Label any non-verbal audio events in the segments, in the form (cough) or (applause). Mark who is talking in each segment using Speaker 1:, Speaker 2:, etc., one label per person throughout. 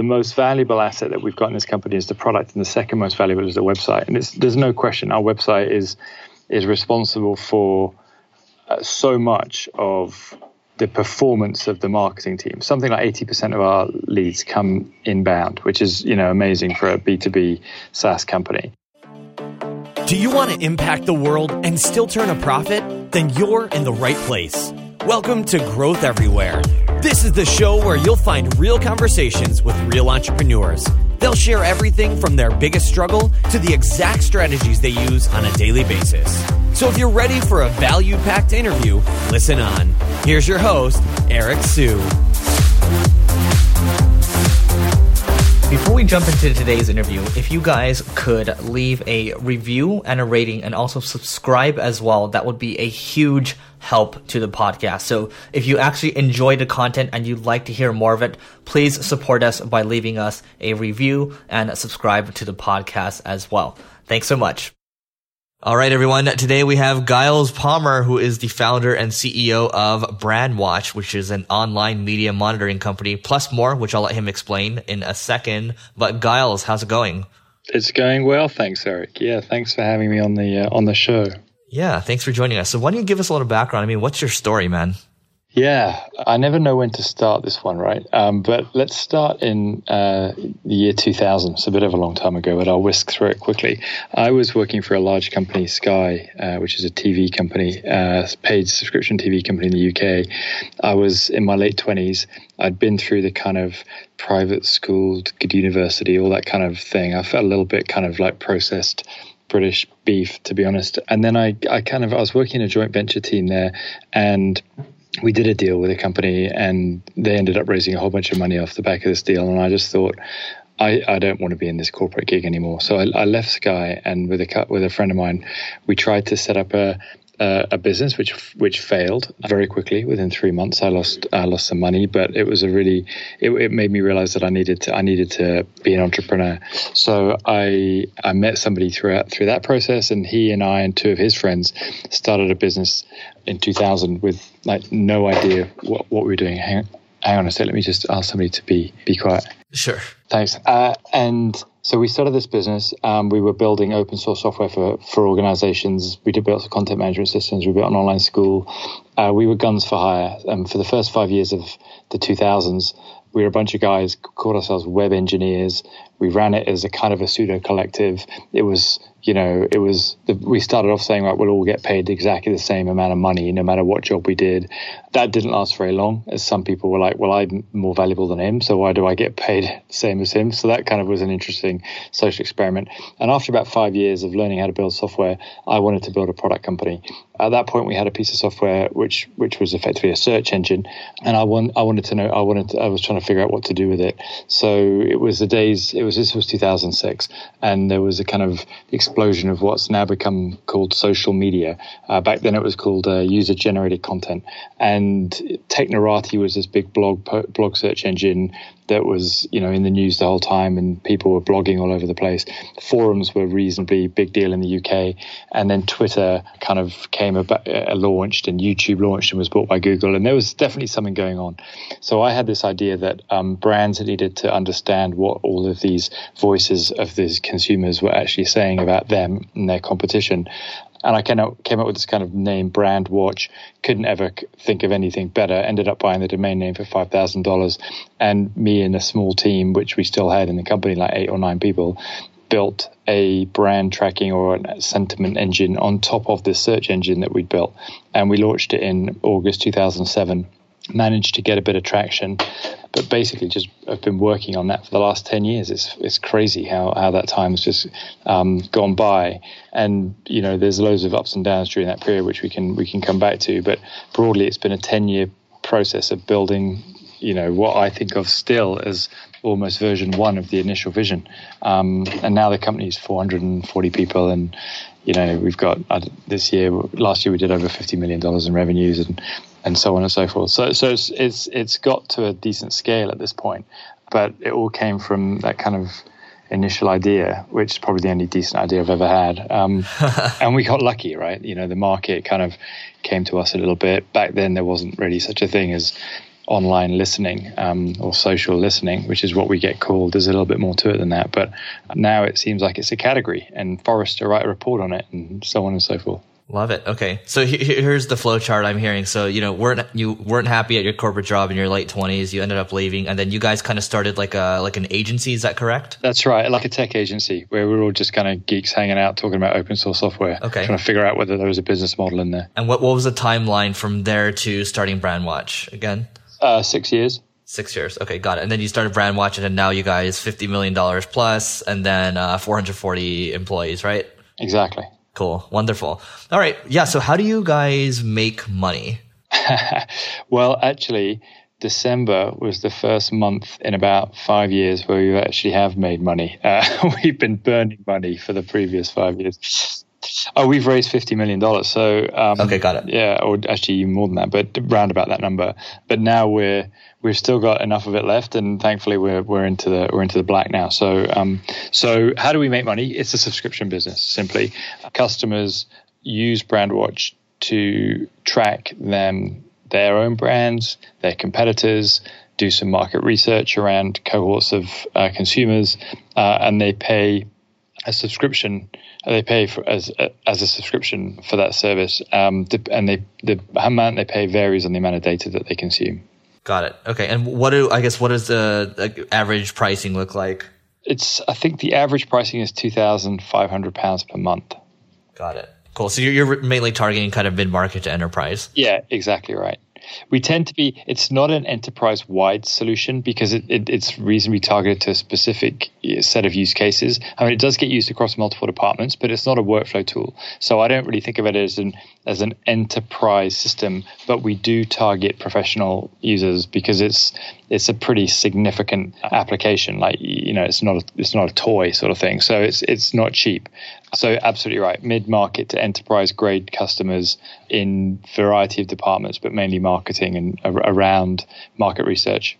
Speaker 1: the most valuable asset that we've got in this company is the product, and the second most valuable is the website. And there's no question our website is is responsible for uh, so much of the performance of the marketing team. Something like 80% of our leads come inbound, which is, you know, amazing for a B2B SaaS company.
Speaker 2: Do you want to impact the world and still turn a profit? Then you're in the right place. Welcome to Growth Everywhere. This is the show where you'll find real conversations with real entrepreneurs. They'll share everything from their biggest struggle to the exact strategies they use on a daily basis. So if you're ready for a value packed interview, listen on. Here's your host, Eric Siu.
Speaker 3: Before we jump into today's interview, if you guys could leave a review and a rating and also subscribe as well, that would be a huge help to the podcast. So if you actually enjoy the content and you'd like to hear more of it, please support us by leaving us a review and subscribe to the podcast as well. Thanks so much. All right, everyone. Today we have Giles Palmer, who is the founder and CEO of Brandwatch, which is an online media monitoring company, plus more, which I'll let him explain in a second. But Giles, how's it going?
Speaker 1: It's going well, thanks, Eric. Yeah, thanks for having me on the uh, on the show.
Speaker 3: Yeah, thanks for joining us. So, why don't you give us a little background? I mean, what's your story, man?
Speaker 1: Yeah, I never know when to start this one, right? Um, but let's start in uh, the year 2000. It's a bit of a long time ago, but I'll whisk through it quickly. I was working for a large company, Sky, uh, which is a TV company, uh, paid subscription TV company in the UK. I was in my late 20s. I'd been through the kind of private school, good university, all that kind of thing. I felt a little bit kind of like processed British beef, to be honest. And then I, I kind of, I was working in a joint venture team there, and we did a deal with a company and they ended up raising a whole bunch of money off the back of this deal. And I just thought, I, I don't want to be in this corporate gig anymore. So I, I left Sky and with a with a friend of mine, we tried to set up a uh, a business which which failed very quickly within three months. I lost I lost some money, but it was a really it, it, made me realize that I needed to I needed to be an entrepreneur. So I I met somebody throughout through that process, and he and I and two of his friends started a business in 2000 with like no idea what, what we were doing. Hang, hang on a sec, let me just ask somebody to be be quiet.
Speaker 3: Sure.
Speaker 1: Thanks. Uh, and so we started this business. Um, we were building open source software for, for organizations. We did build content management systems. We built an online school. Uh, we were guns for hire. Um, for the first five years of the 2000s, we were a bunch of guys, called ourselves web engineers. We ran it as a kind of a pseudo collective. It was you know, it was the, we started off saying like we'll all get paid exactly the same amount of money no matter what job we did. That didn't last very long, as some people were like, "Well, I'm more valuable than him, so why do I get paid the same as him?" So that kind of was an interesting social experiment. And after about five years of learning how to build software, I wanted to build a product company. At that point, we had a piece of software which which was effectively a search engine, and I want I wanted to know I wanted to, I was trying to figure out what to do with it. So it was the days it was this was 2006, and there was a kind of explosion of what's now become called social media. Uh, back then, it was called uh, user generated content, and Technorati was this big blog blog search engine that was you know in the news the whole time, and people were blogging all over the place. Forums were reasonably big deal in the UK, and then Twitter kind of came about, uh, launched, and YouTube launched and was bought by Google, and there was definitely something going on. So I had this idea that um, brands needed to understand what all of these voices of these consumers were actually saying about them and their competition. And I came came up with this kind of name, Brandwatch. Couldn't ever think of anything better. Ended up buying the domain name for five thousand dollars, and me and a small team, which we still had in the company, like eight or nine people, built a brand tracking or a sentiment engine on top of this search engine that we'd built, and we launched it in August 2007 managed to get a bit of traction, but basically just I've been working on that for the last 10 years. It's, it's crazy how, how that time has just um, gone by. And, you know, there's loads of ups and downs during that period, which we can, we can come back to. But broadly, it's been a 10 year process of building, you know, what I think of still as almost version one of the initial vision. Um, and now the company is 440 people and, you know, we've got uh, this year, last year we did over $50 million in revenues and and so on and so forth. So, so it's, it's it's got to a decent scale at this point, but it all came from that kind of initial idea, which is probably the only decent idea I've ever had. Um, (laughs) and we got lucky, right? You know, the market kind of came to us a little bit. Back then, there wasn't really such a thing as online listening um, or social listening, which is what we get called. There's a little bit more to it than that, but now it seems like it's a category, and Forrester write a report on it, and so on and so forth.
Speaker 3: Love it. Okay, so here's the flow chart I'm hearing. So you know, weren't you weren't happy at your corporate job in your late 20s? You ended up leaving, and then you guys kind of started like a like an agency. Is that correct?
Speaker 1: That's right, like a tech agency where we are all just kind of geeks hanging out talking about open source software.
Speaker 3: Okay,
Speaker 1: trying to figure out whether there was a business model in there.
Speaker 3: And what what was the timeline from there to starting Brandwatch again?
Speaker 1: Uh, six years.
Speaker 3: Six years. Okay, got it. And then you started Brandwatch, and now you guys fifty million dollars plus, and then uh, 440 employees, right?
Speaker 1: Exactly.
Speaker 3: Cool. Wonderful. All right. Yeah. So how do you guys make money? (laughs)
Speaker 1: well, actually, December was the first month in about five years where we actually have made money. (laughs) Uh, we've been burning money for the previous five years. Oh, we've raised fifty million dollars. So
Speaker 3: um, okay, got it.
Speaker 1: Yeah, or actually even more than that, but round about that number. But now we're we've still got enough of it left, and thankfully we're we're into the we're into the black now. So um, so how do we make money? It's a subscription business. Simply, customers use Brandwatch to track them their own brands, their competitors, do some market research around cohorts of uh, consumers, uh, and they pay a subscription. They pay for as as a subscription for that service, um, and they the amount they pay varies on the amount of data that they consume.
Speaker 3: Got it. Okay, and what do I guess what does the average pricing look like?
Speaker 1: It's I think the average pricing is two thousand five hundred pounds per month.
Speaker 3: Got it. Cool. So you're, you're mainly targeting kind of mid market to enterprise.
Speaker 1: Yeah, exactly right we tend to be it's not an enterprise wide solution because it, it, it's reasonably targeted to a specific uh, set of use cases. I mean it does get used across multiple departments but it's not a workflow tool. So i don't really think of it as an as an enterprise system but we do target professional users because it's it's a pretty significant application. Like you know it's not a, it's not a toy sort of thing. So it's it's not cheap so absolutely right. Mid market to enterprise grade customers in variety of departments, but mainly marketing and around market research.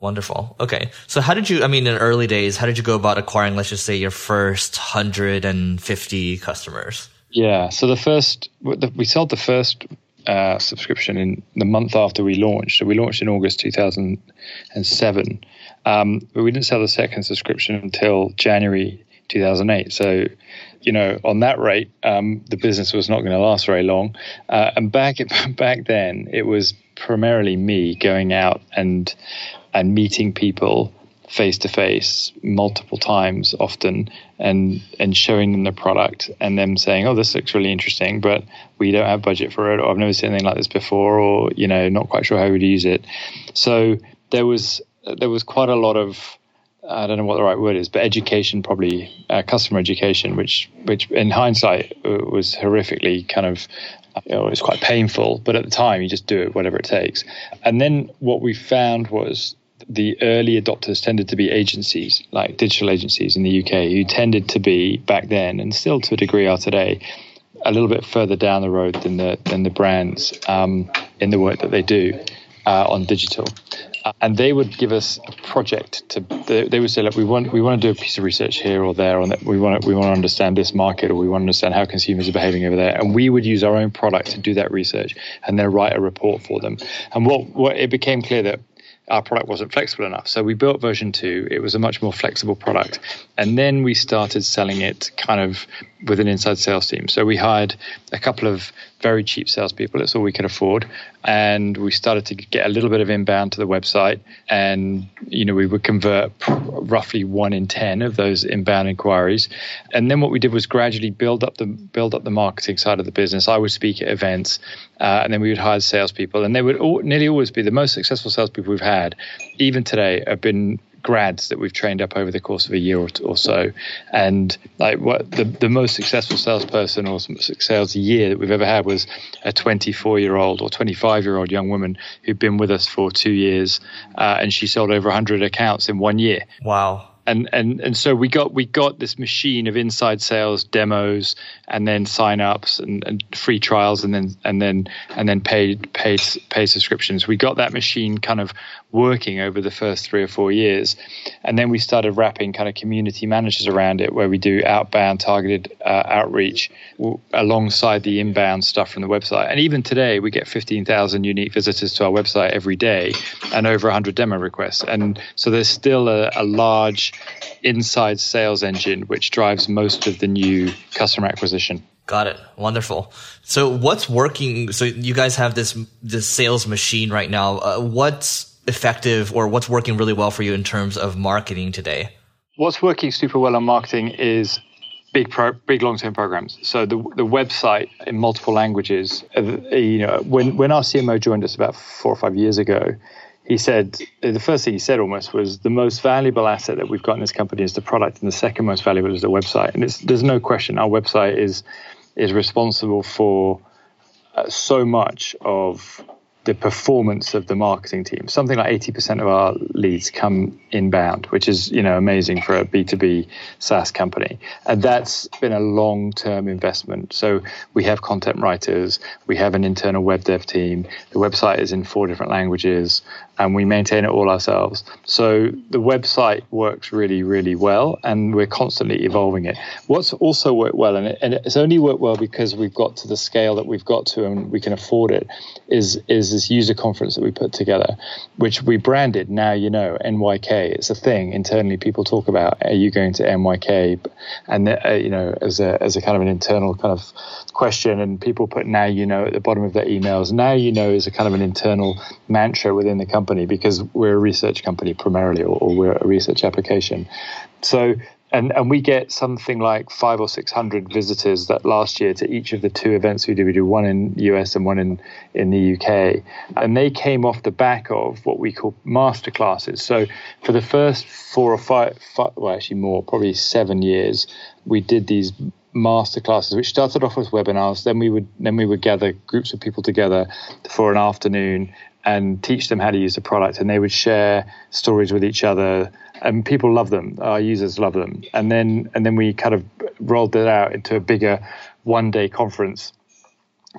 Speaker 3: Wonderful. Okay. So how did you, I mean, in early days, how did you go about acquiring, let's just say your first 150 customers?
Speaker 1: Yeah. So the first, we sold the first uh, subscription in the month after we launched. So we launched in August 2007. Um, but we didn't sell the second subscription until January 2008. So you know, on that rate, um, the business was not going to last very long. Uh, and back (laughs) back then, it was primarily me going out and and meeting people face to face multiple times often and and showing them the product and them saying oh this looks really interesting but we don't have budget for it or I've never seen anything like this before or you know not quite sure how we'd use it so there was there was quite a lot of I don't know what the right word is, but education, probably uh, customer education, which which in hindsight uh, was horrifically kind of you know, it was quite painful, but at the time you just do it, whatever it takes. And then what we found was the early adopters tended to be agencies, like digital agencies in the UK, who tended to be back then and still to a degree are today, a little bit further down the road than the than the brands um, in the work that they do uh, on digital and they would give us a project to. They, they, would say, "Look, we want we want to do a piece of research here or there, on that. We want to, we want to understand this market, or we want to understand how consumers are behaving over there." And we would use our own product to do that research, and then write a report for them. And what what it became clear that our product wasn't flexible enough. So we built version two. It was a much more flexible product. And then we started selling it kind of with an inside sales team. So we hired a couple of very cheap salespeople. That's all we could afford. And we started to get a little bit of inbound to the website. And, you know, we would convert roughly one in 10 of those inbound inquiries. And then what we did was gradually build up the, build up the marketing side of the business. I would speak at events uh, and then we would hire salespeople and they would all, nearly always be the most successful salespeople we've had, even today, have been grads that we've trained up over the course of a year or, or so. And like what the, the most successful salesperson or sales year that we've ever had was a 24 year old or 25 year old young woman who'd been with us for two years, uh, and she sold over 100 accounts in one year.
Speaker 3: Wow
Speaker 1: and and and so we got we got this machine of inside sales demos and then sign ups and, and free trials and then and then and then paid paid paid subscriptions. We got that machine kind of working over the first three or four years. And then we started wrapping kind of community managers around it where we do outbound targeted uh, outreach alongside the inbound stuff from the website. And even today we get 15,000 unique visitors to our website every day and over 100 demo requests. And so there's still a, a large inside sales engine which drives most of the new customer acquisition.
Speaker 3: Got it. Wonderful. So what's working? So you guys have this this sales machine right now. Uh, what's effective or what's working really well for you in terms of marketing today?
Speaker 1: What's working super well on marketing is big pro, big long term programs. So the the website in multiple languages. Uh, you know, when when our CMO joined us about four or five years ago, he said the first thing he said almost was the most valuable asset that we've got in this company is the product, and the second most valuable is the website. And there's no question our website is is responsible for uh, so much of the performance of the marketing team. Something like 80% of our leads come inbound, which is, you know, amazing for a B2B SaaS company. And that's been a long-term investment. So we have content writers, we have an internal web dev team. The website is in four different languages and we maintain it all ourselves. So the website works really, really well, and we're constantly evolving it. What's also worked well, and, it, and it's only worked well because we've got to the scale that we've got to, and we can afford it, is is this user conference that we put together, which we branded. Now you know NYK. It's a thing internally. People talk about. Are you going to NYK? And uh, you know, as a as a kind of an internal kind of question, and people put now you know at the bottom of their emails. Now you know is a kind of an internal mantra within the company company because we're a research company primarily, or, or we're a research application. So and and we get something like five or six hundred visitors that last year to each of the two events we do. We do one in US and one in in the UK, and they came off the back of what we call master classes. So for the first four or five, five well, actually more, probably seven years, we did these master classes which started off with webinars then we would then we would gather groups of people together for an afternoon and teach them how to use the product and they would share stories with each other and people love them our users love them. And then and then we kind of rolled it out into a bigger one day conference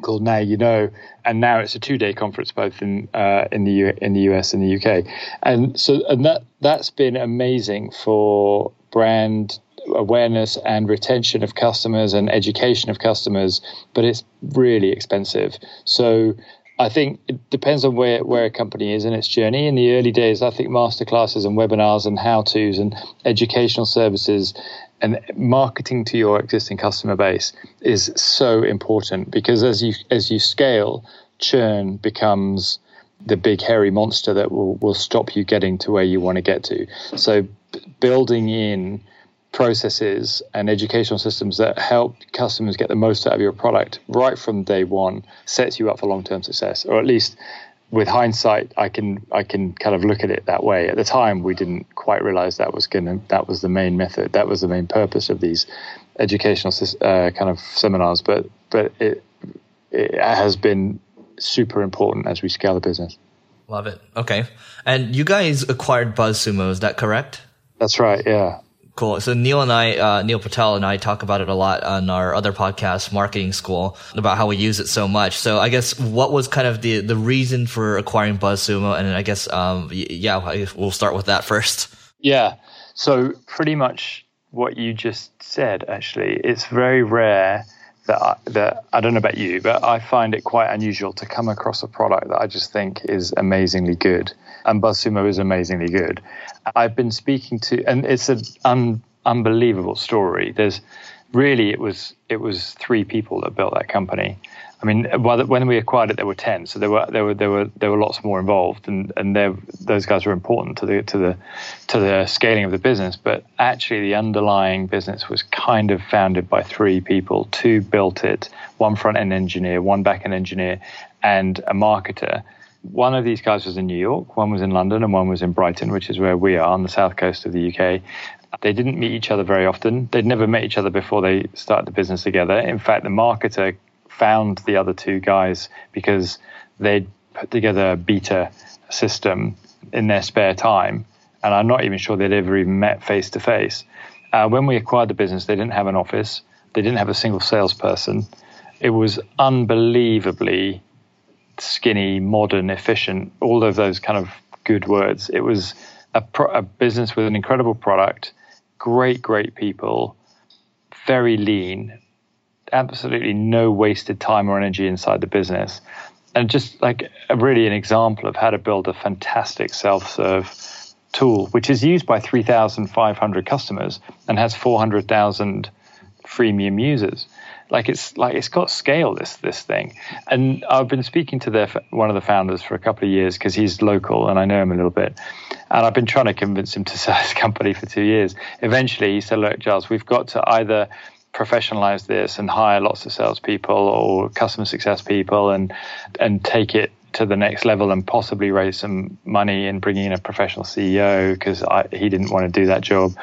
Speaker 1: called now you know and now it's a two day conference both in uh, in the U- in the US and the UK and so and that that's been amazing for brand awareness and retention of customers and education of customers but it's really expensive. So I think it depends on where, where a company is in its journey. In the early days, I think masterclasses and webinars and how to's and educational services and marketing to your existing customer base is so important because as you as you scale, churn becomes the big hairy monster that will, will stop you getting to where you want to get to. So building in processes and educational systems that help customers get the most out of your product right from day one sets you up for long-term success. Or at least with hindsight i can i can kind of look at it that way. At the time we didn't quite realize that was going to that was the main method that was the main purpose of these educational uh, kind of seminars. But but it it has been super important as we scale the business.
Speaker 3: Love it. Okay. And you guys acquired BuzzSumo is that correct?
Speaker 1: That's right yeah
Speaker 3: Cool. So Neil and I, uh, Neil Patel and I talk about it a lot on our other podcast, Marketing School, about how we use it so much. So I guess what was kind of the, the reason for acquiring BuzzSumo? And I guess, um, yeah, we'll start with that first.
Speaker 1: Yeah. So pretty much what you just said, actually, it's very rare that I, that I don't know about you, but I find it quite unusual to come across a product that I just think is amazingly good. And BuzzSumo is amazingly good. I've been speaking to, and it's an un, unbelievable story. There's really it was it was three people that built that company. I mean, when we acquired it, there were ten, so there were there were there were there were lots more involved, and and those guys were important to the to the to the scaling of the business. But actually, the underlying business was kind of founded by three people. Two built it, one front end engineer, one back end engineer, and a marketer one of these guys was in New York, one was in London, and one was in Brighton, which is where we are on the south coast of the UK. They didn't meet each other very often. They'd never met each other before they started the business together. In fact, the marketer found the other two guys because they'd put together a beta system in their spare time and I'm not even sure they'd ever even met face to face. When we acquired the business, they didn't have an office, they didn't have a single salesperson. It was unbelievably skinny, modern, efficient, all of those kind of good words. It was a, pro- a business with an incredible product, great, great people, very lean, absolutely no wasted time or energy inside the business. And just like a, really an example of how to build a fantastic self serve tool, which is used by 3,500 customers and has 400,000 freemium users. Like it's like it's got scale. This this thing, and I've been speaking to their one of the founders for a couple of years because he's local and I know him a little bit, and I've been trying to convince him to (laughs) sell his company for two years. Eventually, he said, "Look, Giles, we've got to either." Professionalize this and hire lots of salespeople or customer success people and and take it to the next level and possibly raise some money and bring in a professional CEO because he didn't want to do that job,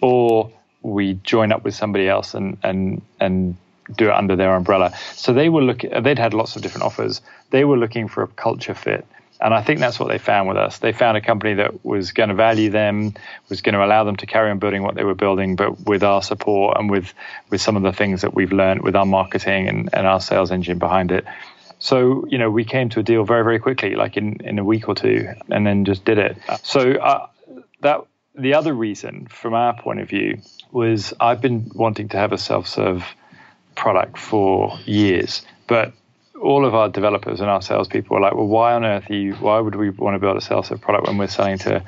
Speaker 1: or we join up with somebody else and and and do it under their umbrella. So they were looking. They'd had lots of different offers. They were looking for a culture fit, and I think that's what they found with us. They found a company that was going to value them, was going to allow them to carry on building what they were building, but with our support and with with some of the things that we've learned with our marketing and, and our sales engine behind it. So you know, we came to a deal very very quickly, like in in a week or two, and then just did it. So uh, that the other reason, from our point of view, was I've been wanting to have a self serve product for years, but all of our developers and our salespeople were like, well, why on earth you, why would we want to build a self-serve product when we're selling to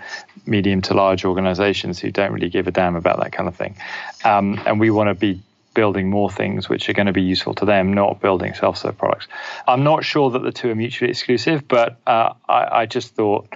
Speaker 1: medium to large organizations who don't really give a damn about that kind of thing? Um, and we want to be building more things which are going to be useful to them, not building self-serve products. I'm not sure that the two are mutually exclusive, but uh, I, I just thought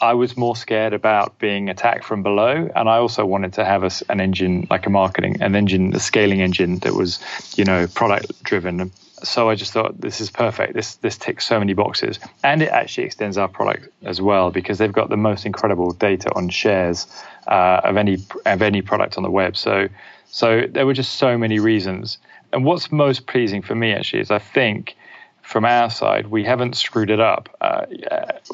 Speaker 1: I was more scared about being attacked from below, and I also wanted to have a, an engine like a marketing, an engine, a scaling engine that was, you know, product driven. So I just thought this is perfect. This this ticks so many boxes, and it actually extends our product as well because they've got the most incredible data on shares uh, of any of any product on the web. So so there were just so many reasons. And what's most pleasing for me actually is I think from our side, we haven't screwed it up, uh,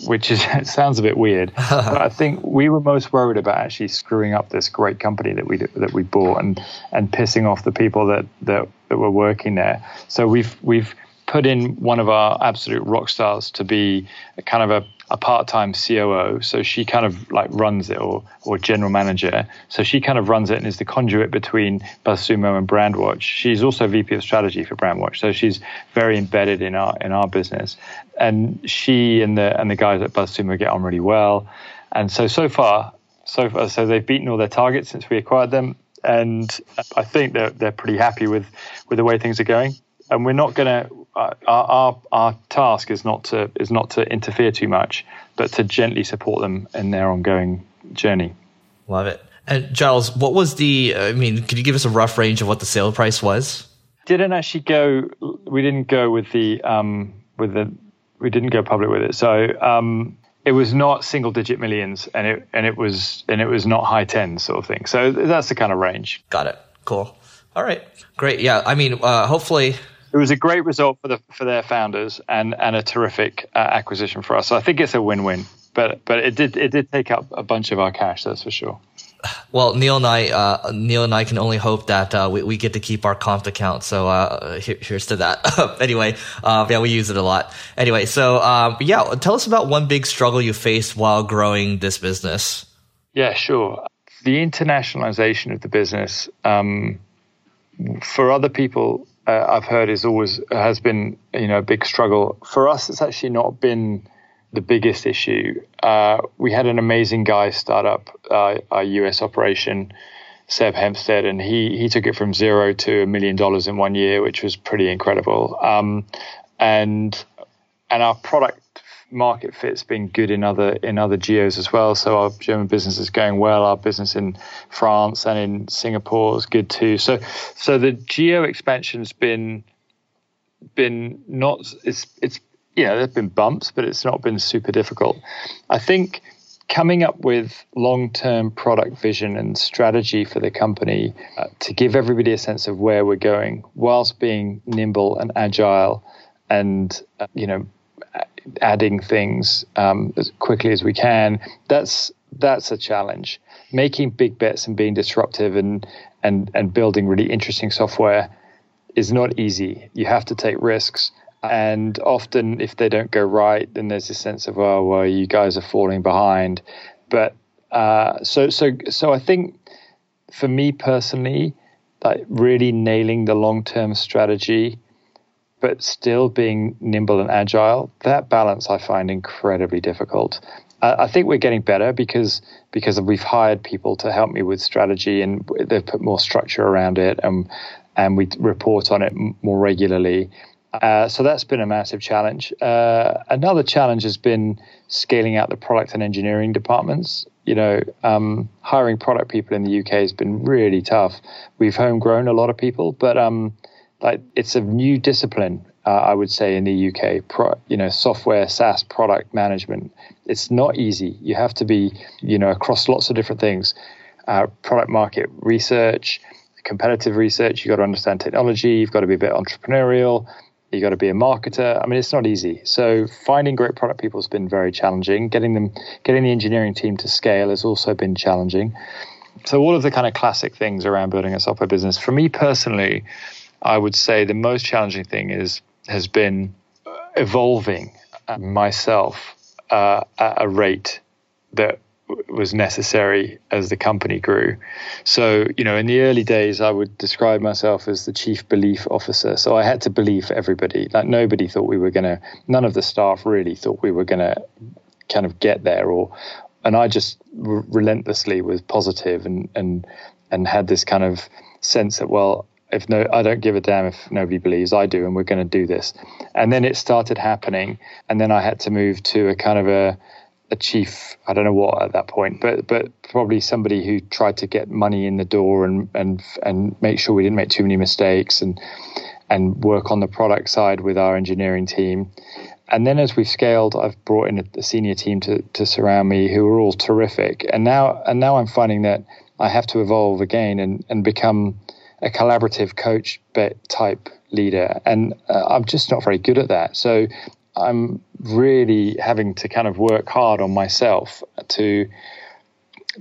Speaker 1: which is (laughs) it sounds a bit weird. (laughs) but I think we were most worried about actually screwing up this great company that we that we bought and and pissing off the people that that, that were working there. So we've we've put in one of our absolute rock stars to be kind of a a part-time COO, so she kind of like runs it, or or general manager. So she kind of runs it and is the conduit between BuzzSumo and Brandwatch. She's also VP of strategy for Brandwatch, so she's very embedded in our in our business. And she and the and the guys at BuzzSumo get on really well. And so so far, so far, so they've beaten all their targets since we acquired them, and I think they're they're pretty happy with with the way things are going. And we're not going to our, our, our task is not to is not to interfere too much, but to gently support them in their ongoing journey.
Speaker 3: Love it. And Giles, what was the? I mean, could you give us a rough range of what the sale price was?
Speaker 1: Didn't actually go. We didn't go with the um, with the. We didn't go public with it. So um, it was not single digit millions, and it and it was and it was not high tens sort of thing. So that's the kind of range.
Speaker 3: Got it. Cool. All right. Great. Yeah. I mean, uh, hopefully
Speaker 1: it was a great result for the for their founders and and a terrific uh, acquisition for us. So I think it's a win-win. But but it did it did take up a bunch of our cash. That's for sure.
Speaker 3: Well, Neil and I, uh, Neil and I can only hope that uh, we, we get to keep our Conft account. So uh, here, here's to that. (laughs) anyway, uh, yeah, we use it a lot. Anyway, so um, yeah, tell us about one big struggle you faced while growing this business.
Speaker 1: Yeah, sure. The internationalization of the business um, for other people uh, I've heard is always has been you know a big struggle for us. It's actually not been the biggest issue. Uh, we had an amazing guy start up uh, our US operation, Seb Hempstead, and he he took it from zero to a million dollars in one year, which was pretty incredible. Um, and and our product market fit's been good in other in other geos as well. So our German business is going well. Our business in France and in Singapore is good too. So so the geo expansion's been been not it's it's yeah there've been bumps, but it's not been super difficult. I think coming up with long-term product vision and strategy for the company uh, to give everybody a sense of where we're going whilst being nimble and agile and uh, you know adding things um, as quickly as we can. That's that's a challenge. Making big bets and being disruptive and and and building really interesting software is not easy. You have to take risks. And often, if they don't go right, then there's a sense of, oh, well, you guys are falling behind. But uh, so, so, so I think for me personally, like really nailing the long term strategy, but still being nimble and agile, that balance I find incredibly difficult. I think we're getting better because because we've hired people to help me with strategy and they've put more structure around it and and we report on it more regularly. Uh, so that's been a massive challenge. Uh, another challenge has been scaling out the product and engineering departments. You know, um, hiring product people in the UK has been really tough. We've homegrown a lot of people, but um, like it's a new discipline. Uh, I would say in the UK, Pro, you know, software SaaS product management. It's not easy. You have to be, you know, across lots of different things, uh, product market research, competitive research. You've got to understand technology. You've got to be a bit entrepreneurial you got to be a marketer. I mean, it's not easy. So finding great product people has been very challenging. Getting them, getting the engineering team to scale has also been challenging. So all of the kind of classic things around building a software business. For me personally, I would say the most challenging thing is has been evolving myself uh, at a rate that was necessary as the company grew. So, you know, in the early days, I would describe myself as the chief belief officer. So I had to believe everybody. Like nobody thought we were going to, none of the staff really thought we were going to kind of get there or, and I just relentlessly was positive and, and, and had this kind of sense that, well, if no, I don't give a damn if nobody believes I do, and we're going to do this. And then it started happening. And then I had to move to a kind of a, a chief, I don't know what at that point, but but probably somebody who tried to get money in the door and and and make sure we didn't make too many mistakes and and work on the product side with our engineering team. And then as we've scaled, I've brought in a, a senior team to to surround me who are all terrific. And now and now I'm finding that I have to evolve again and and become a collaborative coach type leader and uh, I'm just not very good at that. So I'm really having to kind of work hard on myself to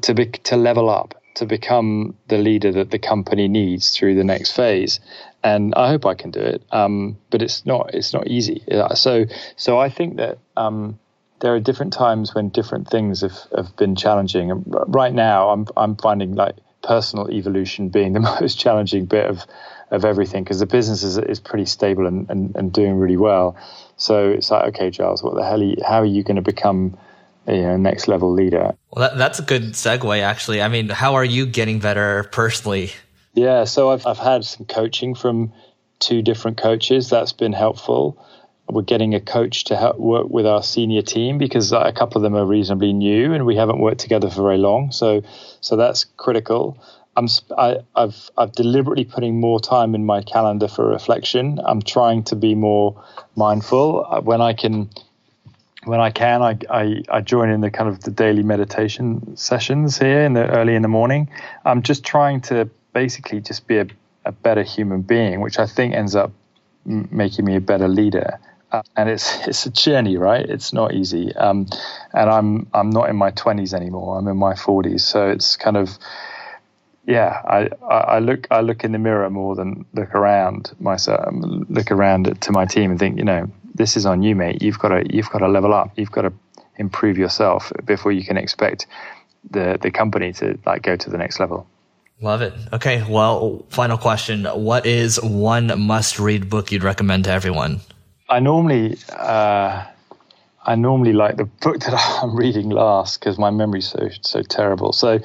Speaker 1: to be, to level up to become the leader that the company needs through the next phase. And I hope I can do it um, but it's not it's not easy. So so I think that um, there are different times when different things have, have been challenging. And right now I'm I'm finding like personal evolution being the (laughs) most challenging bit of of everything because the business is, is pretty stable and, and, and doing really well so it's like, okay, Giles, what the hell? Are you, how are you going to become a you know, next level leader?
Speaker 3: Well, that, that's a good segue, actually. I mean, how are you getting better personally?
Speaker 1: Yeah, so I've I've had some coaching from two different coaches. That's been helpful. We're getting a coach to help work with our senior team because a couple of them are reasonably new and we haven't worked together for very long. So so that's critical. I'm I, I've I've deliberately putting more time in my calendar for reflection. I'm trying to be more mindful uh, when I can. When I can, I, I, I join in the kind of the daily meditation sessions here in the early in the morning. I'm just trying to basically just be a, a better human being, which I think ends up m- making me a better leader. Uh, and it's (laughs) it's a journey, right? It's not easy. Um, and I'm I'm not in my 20s anymore. I'm in my 40s, so it's kind of yeah, I, I look I look in the mirror more than look around myself, look around to my team and think, you know, this is on you, mate. You've got to you've got to level up. You've got to improve yourself before you can expect the the company to like go to the next level.
Speaker 3: Love it. Okay, well, final question: What is one must-read book you'd recommend to everyone?
Speaker 1: I normally. Uh, I normally like the book that (laughs) I'm reading last because my memory's so so terrible. So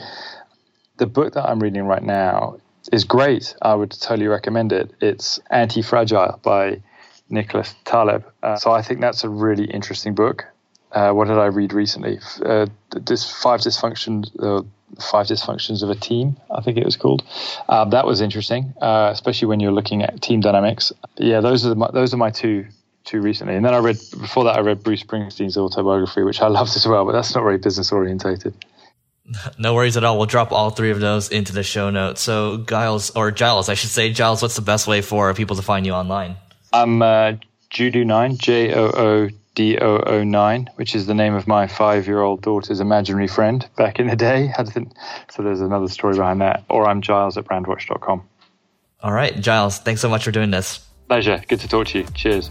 Speaker 1: the book that I'm reading right now is great. I would totally recommend it. It's Antifragile by Nicholas Taleb. Uh, so I think that's a really interesting book. Uh, what did I read recently? Uh, this five dysfunctions, uh, five dysfunctions of a team. I think it was called. Uh, that was interesting, uh, especially when you're looking at team dynamics. Yeah, those are my, those are my two two recently. And then I read before that I read Bruce Springsteen's autobiography, which I (laughs) loved as well. But that's not very business orientated.
Speaker 3: No worries at all. We'll drop all three of those into the show notes. So, Giles, or Giles, I should say, Giles, what's the best way for people to find you online?
Speaker 1: I'm uh, Joodoo9, J O O D009, which is the name of my five year old daughter's imaginary friend back in the day. So there's another story behind that. Or I'm Giles at brandwatch.com.
Speaker 3: All right, Giles, thanks so much for doing this.
Speaker 1: Pleasure. Good to talk to you. Cheers.